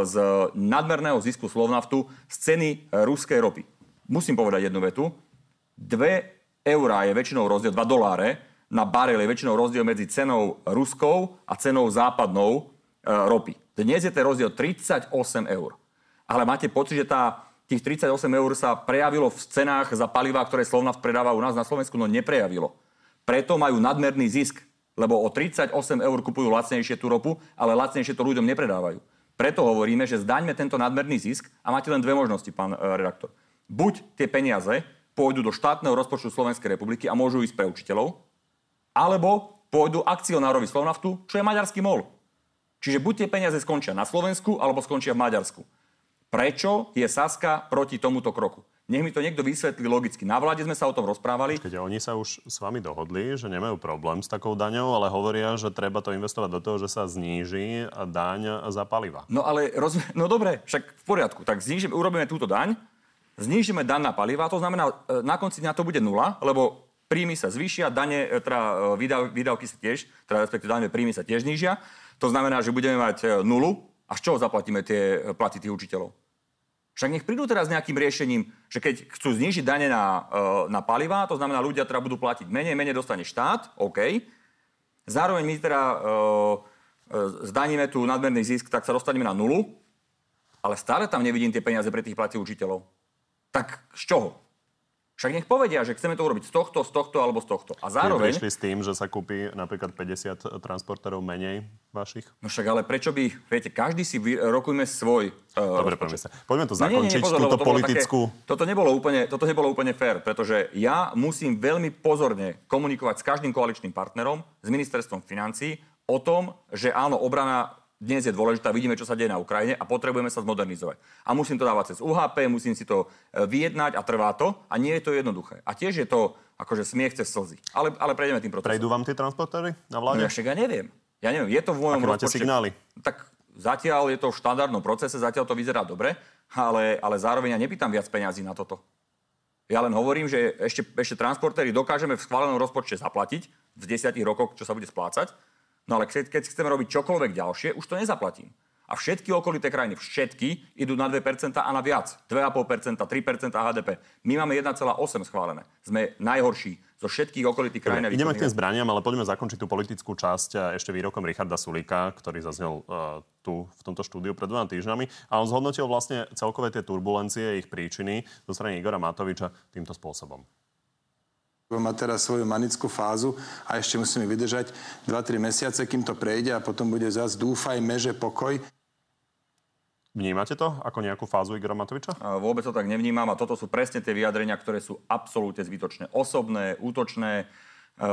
z nadmerného zisku Slovnaftu z ceny e, ruskej ropy. Musím povedať jednu vetu. 2 eurá je väčšinou rozdiel, 2 doláre na barel je väčšinou rozdiel medzi cenou ruskou a cenou západnou e, ropy. Dnes je ten rozdiel 38 eur. Ale máte pocit, že tá, tých 38 eur sa prejavilo v cenách za paliva, ktoré Slovnaft predáva u nás na Slovensku? No neprejavilo. Preto majú nadmerný zisk lebo o 38 eur kupujú lacnejšie tú ropu, ale lacnejšie to ľuďom nepredávajú. Preto hovoríme, že zdaňme tento nadmerný zisk a máte len dve možnosti, pán e, redaktor. Buď tie peniaze pôjdu do štátneho rozpočtu Slovenskej republiky a môžu ísť pre učiteľov, alebo pôjdu akcionárovi Slovnaftu, čo je maďarský MOL. Čiže buď tie peniaze skončia na Slovensku, alebo skončia v Maďarsku. Prečo je Saska proti tomuto kroku? Nech mi to niekto vysvetlí logicky. Na vláde sme sa o tom rozprávali. Keď oni sa už s vami dohodli, že nemajú problém s takou daňou, ale hovoria, že treba to investovať do toho, že sa zníži daň za paliva. No ale, roz... no dobre, však v poriadku. Tak znížime, urobíme túto daň, znížime daň na paliva, to znamená, e, na konci dňa to bude nula, lebo príjmy sa zvýšia, dane, e, teda e, výdav, výdavky sa tiež, teda respektíve daňové príjmy sa tiež znížia. To znamená, že budeme mať nulu. A z čoho zaplatíme tie platy tých učiteľov? Však nech prídu teraz nejakým riešením, že keď chcú znižiť dane na, e, na paliva, to znamená, ľudia teda budú platiť menej, menej dostane štát, OK. Zároveň my teda uh, zdaníme tu nadmerný zisk, tak sa dostaneme na nulu, ale stále tam nevidím tie peniaze pre tých platí učiteľov. Tak z čoho? Však nech povedia, že chceme to urobiť z tohto, z tohto alebo z tohto. A zároveň... prišli s tým, že sa kúpi napríklad 50 transporterov menej vašich? No však ale prečo by, viete, každý si vy, rokujme svoj uh, Dobre, poďme sa. Poďme to zakončiť, no, nie, nie, pozor, túto to politickú... Také, toto, nebolo úplne, toto nebolo úplne fér, pretože ja musím veľmi pozorne komunikovať s každým koaličným partnerom, s ministerstvom financí o tom, že áno, obrana dnes je dôležitá, vidíme, čo sa deje na Ukrajine a potrebujeme sa zmodernizovať. A musím to dávať cez UHP, musím si to e, vyjednať a trvá to a nie je to jednoduché. A tiež je to akože smiech cez slzy. Ale, ale prejdeme tým procesom. Prejdú vám tie transportéry na vláde? No ja však ja neviem. Ja neviem, je to v mojom Aké rozpočte. signály? Tak zatiaľ je to v štandardnom procese, zatiaľ to vyzerá dobre, ale, ale zároveň ja nepýtam viac peňazí na toto. Ja len hovorím, že ešte, ešte transportéry dokážeme v schválenom rozpočte zaplatiť v desiatich rokoch, čo sa bude splácať No ale keď, keď chceme robiť čokoľvek ďalšie, už to nezaplatím. A všetky okolité krajiny, všetky idú na 2% a na viac. 2,5%, 3% HDP. My máme 1,8 schválené. Sme najhorší zo všetkých okolitých krajín. Ideme k tým zbraniam, ale poďme zakončiť tú politickú časť ešte výrokom Richarda Sulika, ktorý zaznel uh, tu v tomto štúdiu pred dvoma týždňami. A on zhodnotil vlastne celkové tie turbulencie, ich príčiny zo strany Igora Matoviča týmto spôsobom má teraz svoju manickú fázu a ešte musíme vydržať 2-3 mesiace, kým to prejde a potom bude zase dúfajme, že pokoj. Vnímate to ako nejakú fázu Igora Matoviča? Vôbec to tak nevnímam a toto sú presne tie vyjadrenia, ktoré sú absolútne zbytočné. Osobné, útočné, e,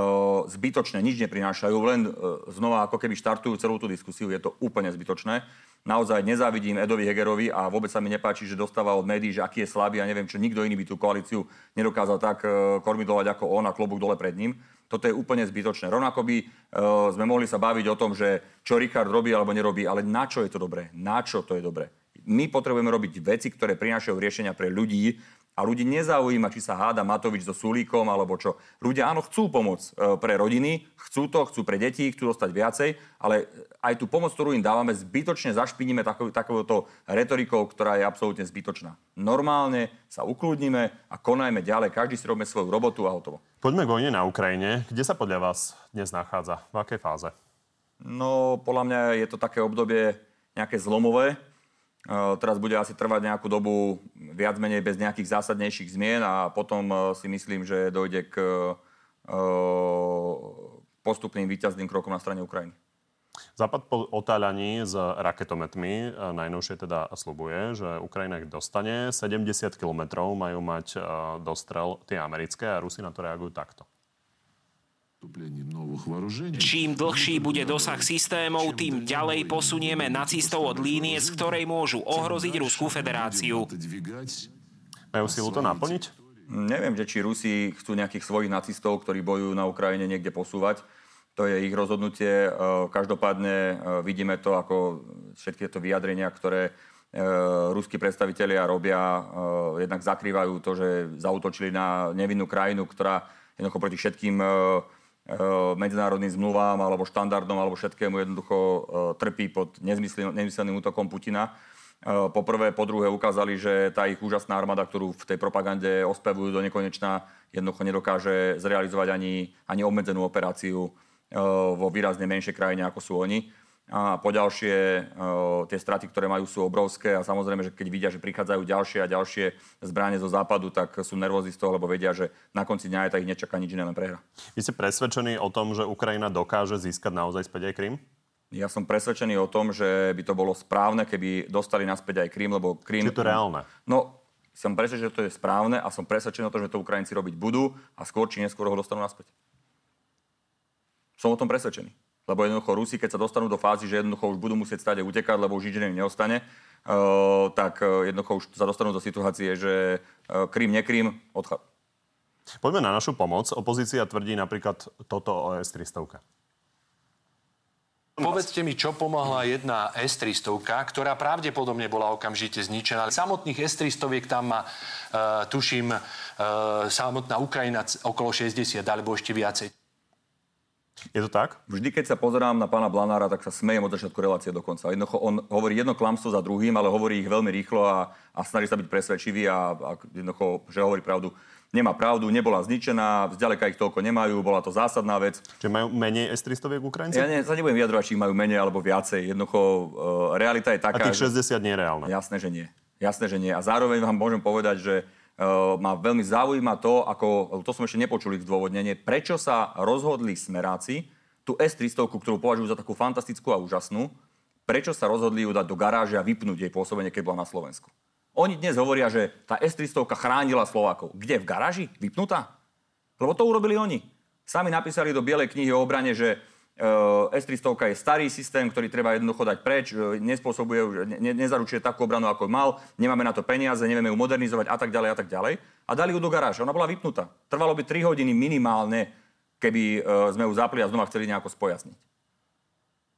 zbytočné, nič neprinášajú, len e, znova ako keby štartujú celú tú diskusiu, je to úplne zbytočné naozaj nezávidím Edovi Hegerovi a vôbec sa mi nepáči, že dostáva od médií, že aký je slabý a neviem, čo nikto iný by tú koalíciu nedokázal tak e, kormidlovať ako on a klobúk dole pred ním. Toto je úplne zbytočné. Rovnako by uh, sme mohli sa baviť o tom, že čo Richard robí alebo nerobí, ale na čo je to dobré? Na čo to je dobré? My potrebujeme robiť veci, ktoré prinášajú riešenia pre ľudí a ľudí nezaujíma, či sa háda Matovič so Sulíkom alebo čo. Ľudia áno, chcú pomoc e, pre rodiny, chcú to, chcú pre deti, chcú dostať viacej, ale aj tú pomoc, ktorú im dávame, zbytočne zašpiníme takou, takouto retorikou, ktorá je absolútne zbytočná. Normálne sa ukludníme a konajme ďalej, každý si robíme svoju robotu a hotovo. Poďme k vojne na Ukrajine. Kde sa podľa vás dnes nachádza? V akej fáze? No, podľa mňa je to také obdobie nejaké zlomové. Teraz bude asi trvať nejakú dobu viac menej bez nejakých zásadnejších zmien a potom si myslím, že dojde k postupným výťazným krokom na strane Ukrajiny. Západ po otáľaní s raketometmi najnovšie teda slubuje, že Ukrajina ich dostane. 70 kilometrov majú mať dostrel tie americké a Rusi na to reagujú takto. Čím dlhší bude dosah systémov, tým ďalej posunieme nacistov od línie, z ktorej môžu ohroziť Ruskú federáciu. Majú silu to naplniť? Neviem, že či Rusi chcú nejakých svojich nacistov, ktorí bojujú na Ukrajine, niekde posúvať. To je ich rozhodnutie. E, každopádne e, vidíme to ako všetky tieto vyjadrenia, ktoré ruskí predstavitelia robia, e, jednak zakrývajú to, že zautočili na nevinnú krajinu, ktorá jednoducho proti všetkým e, medzinárodným zmluvám alebo štandardom alebo všetkému jednoducho trpí pod nezmyselným útokom Putina. Poprvé, po druhé ukázali, že tá ich úžasná armáda, ktorú v tej propagande ospevujú do nekonečna, jednoducho nedokáže zrealizovať ani, ani obmedzenú operáciu vo výrazne menšej krajine, ako sú oni. A poďalšie, tie straty, ktoré majú, sú obrovské a samozrejme, že keď vidia, že prichádzajú ďalšie a ďalšie zbranie zo západu, tak sú nervózni z toho, lebo vedia, že na konci dňa aj ich nečaká nič iné, len prehra. Vy ste presvedčení o tom, že Ukrajina dokáže získať naozaj späť aj Krym? Ja som presvedčený o tom, že by to bolo správne, keby dostali naspäť aj Krym, lebo Krym... Či je to reálne? No, som presvedčený, že to je správne a som presvedčený o tom, že to Ukrajinci robiť budú a skôr či neskôr ho dostanú naspäť. Som o tom presvedčený lebo jednoducho Rusi, keď sa dostanú do fázy, že jednoducho už budú musieť stať a utekať, lebo už nič neostane, uh, tak uh, jednoducho už sa dostanú do situácie, že uh, Krym, nekrím, odchádza. Poďme na našu pomoc. Opozícia tvrdí napríklad toto o S-300. Povedzte mi, čo pomohla jedna S-300, ktorá pravdepodobne bola okamžite zničená. Samotných S-300 tam má, uh, tuším, uh, samotná Ukrajina okolo 60 alebo ešte viacej. Je to tak? Vždy, keď sa pozerám na pána Blanára, tak sa smejem od začiatku relácie do konca. Jednoducho, on hovorí jedno klamstvo za druhým, ale hovorí ich veľmi rýchlo a, a snaží sa byť presvedčivý a, a jednoducho, že hovorí pravdu. Nemá pravdu, nebola zničená, zďaleka ich toľko nemajú, bola to zásadná vec. Čiže majú menej S-300 Ukrajinci? Ja ne, sa nebudem vyjadrovať, či ich majú menej alebo viacej. Jednoducho, uh, realita je taká... A tých 60 nie je reálne? Jasné, že nie. Jasné, že nie. A zároveň vám môžem povedať, že ma veľmi zaujíma to, ako, to som ešte nepočul ich zdôvodnenie, prečo sa rozhodli smeráci tú S-300, ktorú považujú za takú fantastickú a úžasnú, prečo sa rozhodli ju dať do garáže a vypnúť jej pôsobenie, keď bola na Slovensku. Oni dnes hovoria, že tá S-300 chránila Slovákov. Kde? V garáži? Vypnutá? Lebo to urobili oni. Sami napísali do Bielej knihy o obrane, že S-300 je starý systém, ktorý treba jednoducho dať preč, e, nespôsobuje, ne, nezaručuje takú obranu, ako mal, nemáme na to peniaze, nevieme ju modernizovať a tak ďalej a tak ďalej. A dali ju do garáže. Ona bola vypnutá. Trvalo by 3 hodiny minimálne keby e, sme ju zapli a znova chceli nejako spojasniť.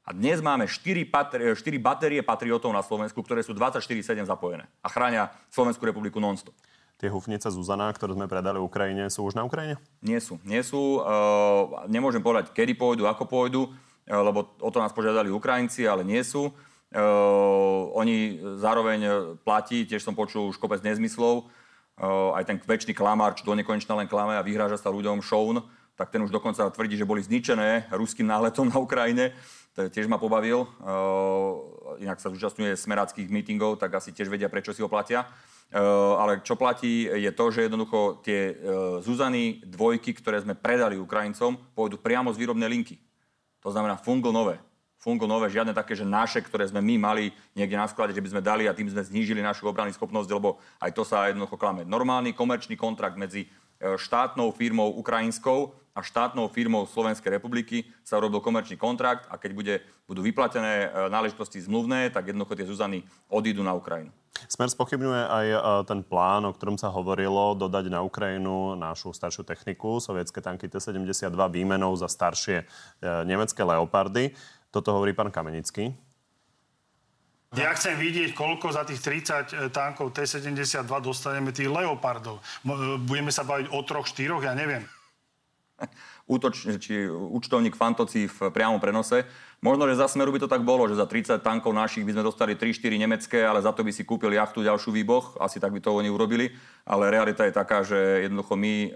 A dnes máme 4, patr- 4 batérie patriotov na Slovensku, ktoré sú 24-7 zapojené a chránia Slovenskú republiku non-stop. Tie hufnice Zuzana, ktoré sme predali Ukrajine, sú už na Ukrajine? Nie sú. Nie sú. Uh, nemôžem povedať, kedy pôjdu, ako pôjdu, uh, lebo o to nás požiadali Ukrajinci, ale nie sú. Uh, oni zároveň platí, tiež som počul už kopec nezmyslov, uh, aj ten väčší klamár, čo do nekonečna len klame a vyhráža sa ľuďom Šoun, tak ten už dokonca tvrdí, že boli zničené ruským náletom na Ukrajine. To tiež ma pobavil. Uh, inak sa zúčastňuje smeráckých mítingov, tak asi tiež vedia, prečo si ho platia. Uh, ale čo platí, je to, že jednoducho tie uh, Zuzany dvojky, ktoré sme predali Ukrajincom, pôjdu priamo z výrobnej linky. To znamená fungo nové. Fungo nové, žiadne také, že naše, ktoré sme my mali niekde na sklade, že by sme dali a tým sme znížili našu obrannú schopnosť, lebo aj to sa jednoducho klame. Normálny komerčný kontrakt medzi štátnou firmou ukrajinskou a štátnou firmou Slovenskej republiky sa urobil komerčný kontrakt a keď bude, budú vyplatené e, náležitosti zmluvné, tak jednoducho tie Zuzany odídu na Ukrajinu. Smer spochybňuje aj e, ten plán, o ktorom sa hovorilo, dodať na Ukrajinu našu staršiu techniku, sovietské tanky T-72 výmenou za staršie e, nemecké Leopardy. Toto hovorí pán Kamenický. Ja chcem vidieť, koľko za tých 30 tankov T-72 dostaneme tých Leopardov. Budeme sa baviť o troch, štyroch, ja neviem *laughs* útoč, či účtovník Fantoci v priamom prenose. Možno, že za Smeru by to tak bolo, že za 30 tankov našich by sme dostali 3-4 nemecké, ale za to by si kúpili jachtu ďalšiu výboh. Asi tak by to oni urobili. Ale realita je taká, že jednoducho my e,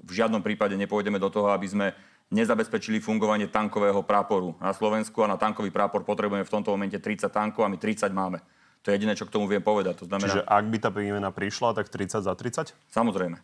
v žiadnom prípade nepôjdeme do toho, aby sme nezabezpečili fungovanie tankového práporu. Na Slovensku a na tankový prápor potrebujeme v tomto momente 30 tankov a my 30 máme. To je jediné, čo k tomu viem povedať. To znamená... Čiže ak by tá výmena prišla, tak 30 za 30? Samozrejme.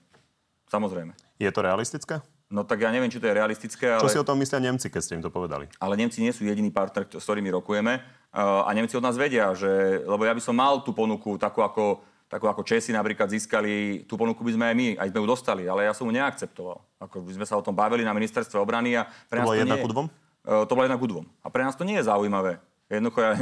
Samozrejme. Je to realistické? No tak ja neviem, či to je realistické, ale... Čo si o tom myslia Nemci, keď ste im to povedali? Ale Nemci nie sú jediný partner, s ktorými rokujeme. Uh, a Nemci od nás vedia, že... Lebo ja by som mal tú ponuku, takú ako, takú ako Česi napríklad získali, tú ponuku by sme aj my, aj sme ju dostali, ale ja som ju neakceptoval. Ako by sme sa o tom bavili na ministerstve obrany a pre to nás to jedna nie... ku dvom? Uh, to bola jedna ku dvom. A pre nás to nie je zaujímavé. Jednoducho ja,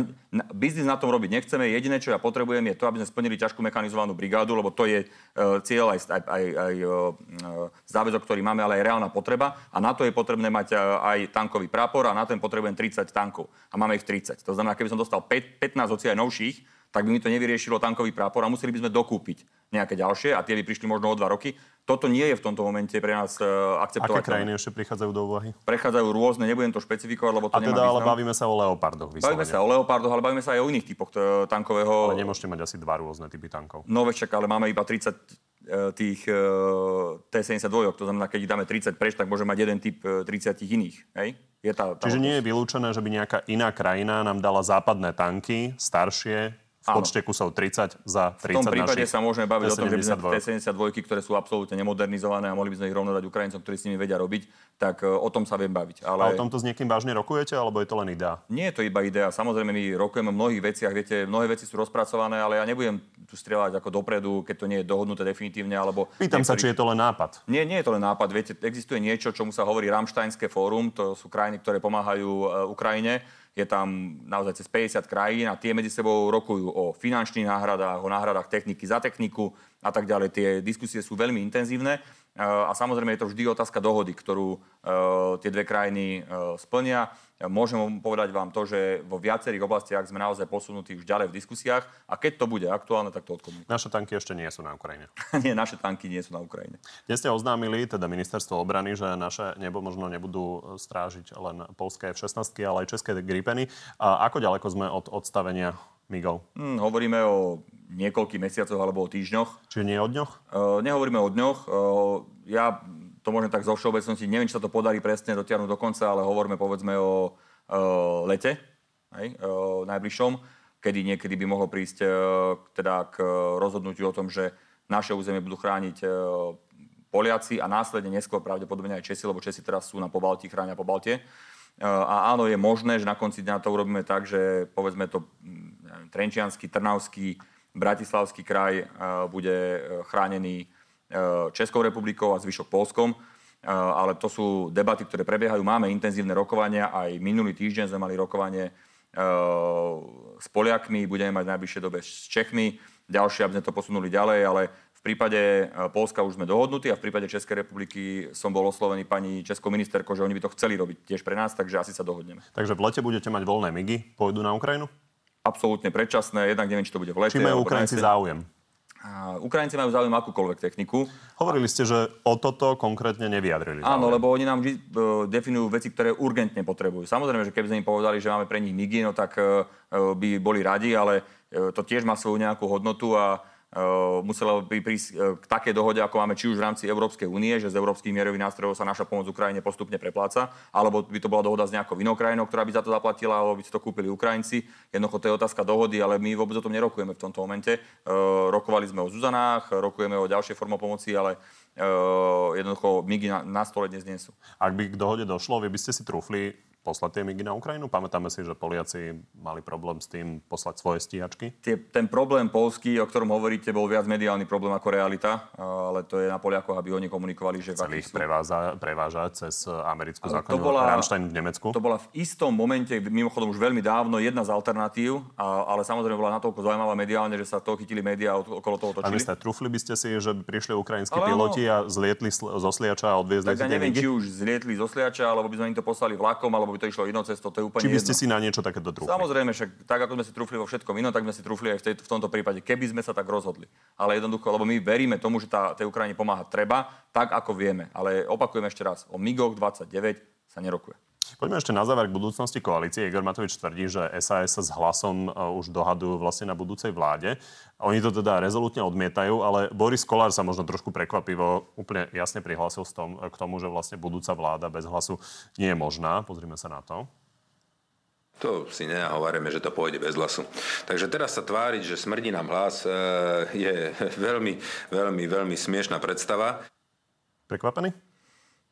biznis na tom robiť nechceme. Jediné, čo ja potrebujem, je to, aby sme splnili ťažkú mechanizovanú brigádu, lebo to je uh, cieľ aj, aj, aj, aj uh, záväzok, ktorý máme, ale aj reálna potreba. A na to je potrebné mať uh, aj tankový prápor a na ten potrebujem 30 tankov. A máme ich 30. To znamená, keby som dostal 5, 15 hoci aj novších, tak by mi to nevyriešilo tankový prápor a museli by sme dokúpiť nejaké ďalšie a tie by prišli možno o dva roky. Toto nie je v tomto momente pre nás uh, akceptovateľné. Aké krajiny ešte prichádzajú do úvahy? Prechádzajú rôzne, nebudem to špecifikovať, lebo to a teda nemá ale bavíme sa o leopardoch. Vyslovene. Bavíme sa o leopardoch, ale bavíme sa aj o iných typoch t- tankového. Ale nemôžete mať asi dva rôzne typy tankov. No večak, ale máme iba 30 e, tých uh, T-72, to znamená, keď dáme 30 preč, tak môžeme mať jeden typ 30 iných. Hej? Je tá, tá Čiže nie je vylúčené, že by nejaká iná krajina nám dala západné tanky, staršie, v počte kusov 30 za 30 V tom prípade sa môžeme baviť o tom, že by sme T-72, ktoré sú absolútne nemodernizované a mohli by sme ich rovno dať Ukrajincom, ktorí s nimi vedia robiť, tak e, o tom sa viem baviť. Ale... A o tomto s niekým vážne rokujete, alebo je to len idea? Nie je to iba idea. Samozrejme, my rokujeme o mnohých veciach. Viete, mnohé veci sú rozpracované, ale ja nebudem tu strieľať ako dopredu, keď to nie je dohodnuté definitívne. Alebo Pýtam niektorý... sa, či je to len nápad. Nie, nie je to len nápad. Viete, existuje niečo, čomu sa hovorí Ramštajnské fórum. To sú krajiny, ktoré pomáhajú e, Ukrajine je tam naozaj cez 50 krajín a tie medzi sebou rokujú o finančných náhradách, o náhradách techniky za techniku a tak ďalej. Tie diskusie sú veľmi intenzívne a samozrejme je to vždy otázka dohody, ktorú tie dve krajiny splnia. Môžem povedať vám to, že vo viacerých oblastiach sme naozaj posunutí už ďalej v diskusiách a keď to bude aktuálne, tak to odkomunikujem. Naše tanky ešte nie sú na Ukrajine. *laughs* nie, naše tanky nie sú na Ukrajine. Dnes ste oznámili, teda ministerstvo obrany, že naše nebo možno nebudú strážiť len polské F-16, ale aj české Gripeny. A ako ďaleko sme od odstavenia migov? Hmm, hovoríme o niekoľkých mesiacoch alebo o týždňoch. Čiže nie o dňoch? Uh, nehovoríme o dňoch. Uh, ja to môžem tak zo všeobecnosti, neviem, či sa to podarí presne dotiahnuť do konca, ale hovoríme povedzme o uh, lete, hej, uh, najbližšom, kedy niekedy by mohlo prísť uh, teda k rozhodnutiu o tom, že naše územie budú chrániť uh, Poliaci a následne neskôr pravdepodobne aj Česi, lebo Česi teraz sú na Pobalti, chránia Pobaltie. A áno, je možné, že na konci dňa to urobíme tak, že povedzme to neviem, Trenčiansky, Trnavský, Bratislavský kraj bude chránený Eh, Českou republikou a zvyšok Polskom. Eh, ale to sú debaty, ktoré prebiehajú. Máme intenzívne rokovania. Aj minulý týždeň sme mali rokovanie eh, s Poliakmi, budeme mať v najbližšej dobe s Čechmi. Ďalšie, aby sme to posunuli ďalej, ale v prípade Polska už sme dohodnutí a v prípade Českej republiky som bol oslovený pani českou ministerkou, že oni by to chceli robiť tiež pre nás, takže asi sa dohodneme. Takže v lete budete mať voľné migy, pôjdu na Ukrajinu? Absolútne predčasné, jednak neviem, či to bude v lete. Či majú Ukrajinci záujem? Ukrajinci majú záujem akúkoľvek techniku. Hovorili ste, že o toto konkrétne nevyjadrili. Záujem. Áno, lebo oni nám vždy uh, definujú veci, ktoré urgentne potrebujú. Samozrejme, že keby sme im povedali, že máme pre nich MIGI, no tak uh, by boli radi, ale to tiež má svoju nejakú hodnotu a muselo by prísť uh, k takej dohode, ako máme či už v rámci Európskej únie, že z európskych mierových nástrojov sa naša pomoc Ukrajine postupne prepláca, alebo by to bola dohoda s nejakou inou krajinou, ktorá by za to zaplatila, alebo by si to kúpili Ukrajinci. Jednoducho to je otázka dohody, ale my vôbec o tom nerokujeme v tomto momente. Uh, rokovali sme o Zuzanách, rokujeme o ďalšej forme pomoci, ale jednoducho migy na, na stole dnes nie sú. Ak by k dohode došlo, vy by ste si trúfli poslať tie migy na Ukrajinu? Pamätáme si, že Poliaci mali problém s tým poslať svoje stíhačky? Tie, ten problém polský, o ktorom hovoríte, bol viac mediálny problém ako realita, ale to je na Poliakoch, aby oni komunikovali, že... Chceli ich preváza, prevážať cez americkú základňu Rammstein v Nemecku? To bola v istom momente, mimochodom už veľmi dávno, jedna z alternatív, a, ale samozrejme bola natoľko zaujímavá mediálne, že sa to chytili médiá okolo toho točili. A trufli by ste si, že prišli ukrajinskí ale piloti a zlietli zo Sliača a odviezli tak ja neviem, či už zlietli zo Sliača, alebo by sme im to poslali vlakom, alebo by to išlo inou cestou, to je úplne Či by ste jedno. si na niečo takéto trúfli? Samozrejme, však tak ako sme si trúfli vo všetkom inom, tak sme si trúfli aj v, tej, v tomto prípade, keby sme sa tak rozhodli. Ale jednoducho, lebo my veríme tomu, že tá, tej Ukrajine pomáhať treba, tak ako vieme. Ale opakujem ešte raz, o MIGoch 29 sa nerokuje. Poďme ešte na záver k budúcnosti koalície. Igor Matovič tvrdí, že SAS sa s hlasom e, už dohadujú vlastne na budúcej vláde. Oni to teda rezolutne odmietajú, ale Boris Kolár sa možno trošku prekvapivo úplne jasne prihlásil tom, k tomu, že vlastne budúca vláda bez hlasu nie je možná. Pozrime sa na to. To si nehovoríme, že to pôjde bez hlasu. Takže teraz sa tváriť, že smrdí nám hlas, e, je *laughs* veľmi, veľmi, veľmi smiešná predstava. Prekvapený?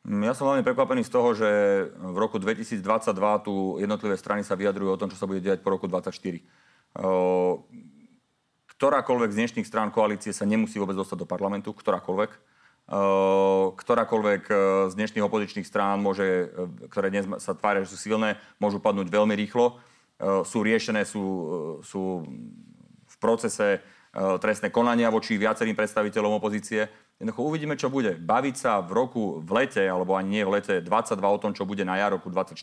Mm, ja som hlavne prekvapený z toho, že v roku 2022 tu jednotlivé strany sa vyjadrujú o tom, čo sa bude diať po roku 2024. Ktorákoľvek z dnešných strán koalície sa nemusí vôbec dostať do parlamentu, ktorákoľvek. Ktorákoľvek z dnešných opozičných strán, môže, ktoré dnes sa tvária, že sú silné, môžu padnúť veľmi rýchlo. Sú riešené, sú, sú v procese trestné konania voči viacerým predstaviteľom opozície. Jednoducho uvidíme, čo bude. Baviť sa v roku, v lete, alebo ani nie v lete, 22 o tom, čo bude na jar roku 24,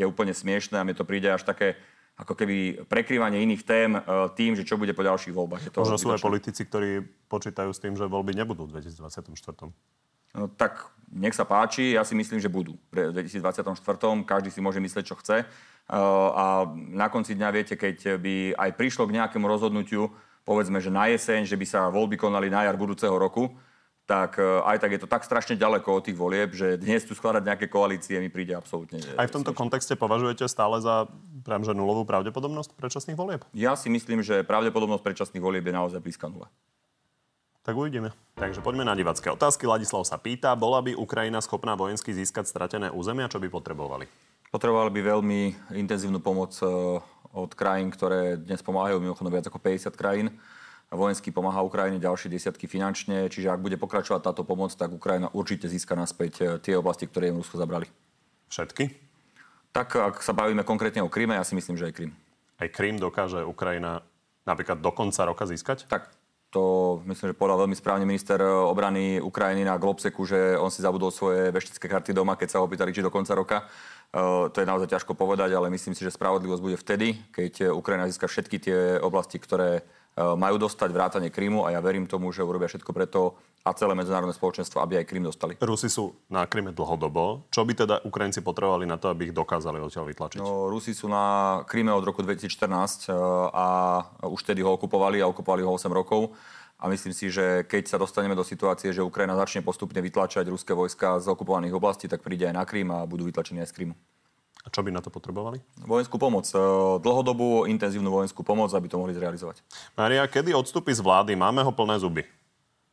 je úplne smiešné a mne to príde až také ako keby prekrývanie iných tém e, tým, že čo bude po ďalších voľbách. Je to Možno sú aj politici, ktorí počítajú s tým, že voľby nebudú v 2024. No, tak nech sa páči, ja si myslím, že budú. V 2024. každý si môže myslieť, čo chce. Uh, A na konci dňa viete, keď by aj prišlo k nejakému rozhodnutiu, povedzme, že na jeseň, že by sa voľby konali na jar budúceho roku, tak uh, aj tak je to tak strašne ďaleko od tých volieb, že dnes tu skladať nejaké koalície mi príde absolútne. Aj v tomto kontexte považujete stále za priam, že nulovú pravdepodobnosť predčasných volieb? Ja si myslím, že pravdepodobnosť predčasných volieb je naozaj blízka nule. Tak uvidíme. Takže poďme na divacké otázky. Ladislav sa pýta, bola by Ukrajina schopná vojensky získať stratené územia, čo by potrebovali? Potrebovali by veľmi intenzívnu pomoc e, od krajín, ktoré dnes pomáhajú, mimochodom viac ako 50 krajín. Vojensky pomáha Ukrajine ďalšie desiatky finančne, čiže ak bude pokračovať táto pomoc, tak Ukrajina určite získa naspäť e, tie oblasti, ktoré im Rusko zabrali. Všetky? Tak ak sa bavíme konkrétne o Kryme, ja si myslím, že aj Krym. Aj Krym dokáže Ukrajina napríklad do konca roka získať? Tak to myslím, že povedal veľmi správne minister e, obrany Ukrajiny na Globseku, že on si zabudol svoje veštické karty doma, keď sa ho pýtali, či do konca roka. Uh, to je naozaj ťažko povedať, ale myslím si, že spravodlivosť bude vtedy, keď Ukrajina získa všetky tie oblasti, ktoré majú dostať vrátane Krymu a ja verím tomu, že urobia všetko preto a celé medzinárodné spoločenstvo, aby aj Krym dostali. Rusi sú na Kryme dlhodobo. Čo by teda Ukrajinci potrebovali na to, aby ich dokázali odtiaľ vytlačiť? No, Rusi sú na Kryme od roku 2014 uh, a už tedy ho okupovali a okupovali ho 8 rokov. A myslím si, že keď sa dostaneme do situácie, že Ukrajina začne postupne vytlačať ruské vojska z okupovaných oblastí, tak príde aj na Krym a budú vytlačení aj z Krymu. A čo by na to potrebovali? Vojenskú pomoc. E, Dlhodobú, intenzívnu vojenskú pomoc, aby to mohli zrealizovať. Maria, kedy odstúpi z vlády? Máme ho plné zuby.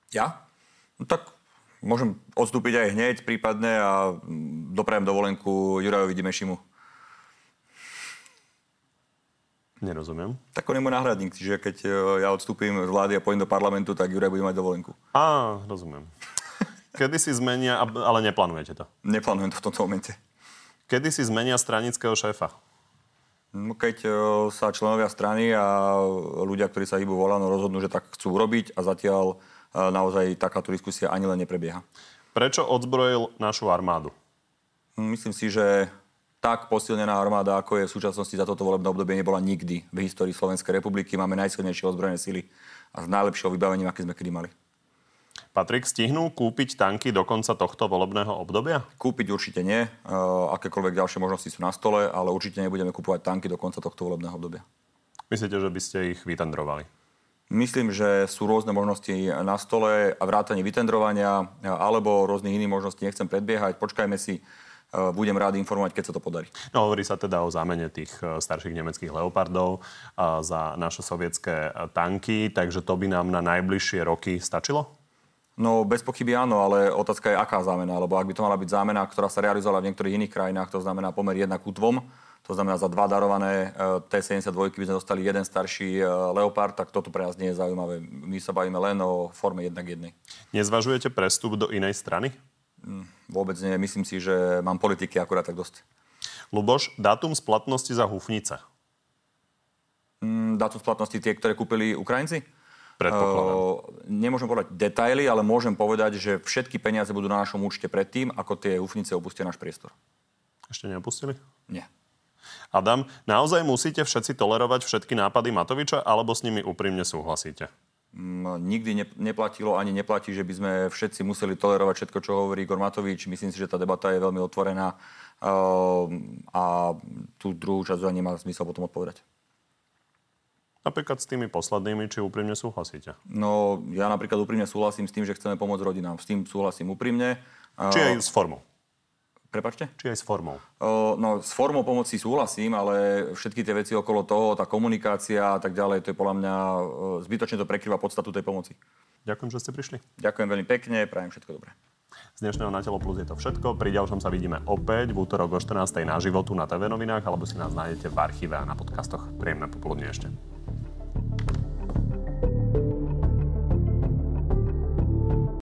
Ja? No tak môžem odstúpiť aj hneď prípadne a mm, doprajem dovolenku Jurajovi Dimešimu. Nerozumiem. Tak on je môj náhradník, čiže keď e, ja odstúpim z vlády a pôjdem do parlamentu, tak Juraj bude mať dovolenku. Á, rozumiem. *laughs* Kedy si zmenia, ale neplánujete to? Neplánujem to v tomto momente. Kedy si zmenia stranického šéfa? No, keď e, sa členovia strany a ľudia, ktorí sa hýbu volano, rozhodnú, že tak chcú urobiť a zatiaľ e, naozaj takáto diskusia ani len neprebieha. Prečo odzbrojil našu armádu? Myslím si, že tak posilnená armáda, ako je v súčasnosti za toto volebné obdobie, nebola nikdy v histórii Slovenskej republiky. Máme najsilnejšie ozbrojené sily a s najlepšieho vybavením, aké sme kedy mali. Patrik, stihnú kúpiť tanky do konca tohto volebného obdobia? Kúpiť určite nie. Uh, akékoľvek ďalšie možnosti sú na stole, ale určite nebudeme kúpovať tanky do konca tohto volebného obdobia. Myslíte, že by ste ich vytendrovali? Myslím, že sú rôzne možnosti na stole a vrátanie vytendrovania alebo rôznych iných možností. Nechcem predbiehať, počkajme si. Uh, budem rád informovať, keď sa to podarí. No, hovorí sa teda o zámene tých starších nemeckých leopardov za naše sovietské tanky, takže to by nám na najbližšie roky stačilo? No bez pochyby áno, ale otázka je, aká zámena. Lebo ak by to mala byť zámena, ktorá sa realizovala v niektorých iných krajinách, to znamená pomer 1 ku 2, to znamená za dva darované e, T-72 by sme dostali jeden starší Leopard, tak toto pre nás nie je zaujímavé. My sa bavíme len o forme 1 k 1. Nezvažujete prestup do inej strany? Mm, vôbec nie. Myslím si, že mám politiky akurát tak dosť. Luboš, dátum splatnosti za hufnice? Mm, dátum splatnosti tie, ktoré kúpili Ukrajinci? Predpokladám. Uh, nemôžem povedať detaily, ale môžem povedať, že všetky peniaze budú na našom účte predtým, ako tie hufnice opustia náš priestor. Ešte neopustili? Nie. Adam, naozaj musíte všetci tolerovať všetky nápady Matoviča, alebo s nimi úprimne súhlasíte? Mm, nikdy ne, neplatilo ani neplatí, že by sme všetci museli tolerovať všetko, čo hovorí Igor Matovič. Myslím si, že tá debata je veľmi otvorená uh, a tú druhú časť nemá zmysel potom odpovedať. Napríklad s tými poslednými, či úprimne súhlasíte? No, ja napríklad úprimne súhlasím s tým, že chceme pomôcť rodinám. S tým súhlasím úprimne. Či aj s formou? Prepačte? Či aj s formou? No, s formou pomoci súhlasím, ale všetky tie veci okolo toho, tá komunikácia a tak ďalej, to je podľa mňa zbytočne to prekrýva podstatu tej pomoci. Ďakujem, že ste prišli. Ďakujem veľmi pekne, prajem všetko dobré. Z dnešného Na telo plus je to všetko. Pri ďalšom sa vidíme opäť v útorok o 14. na životu na TV novinách alebo si nás nájdete v archíve a na podcastoch. Príjemné popoludne ešte.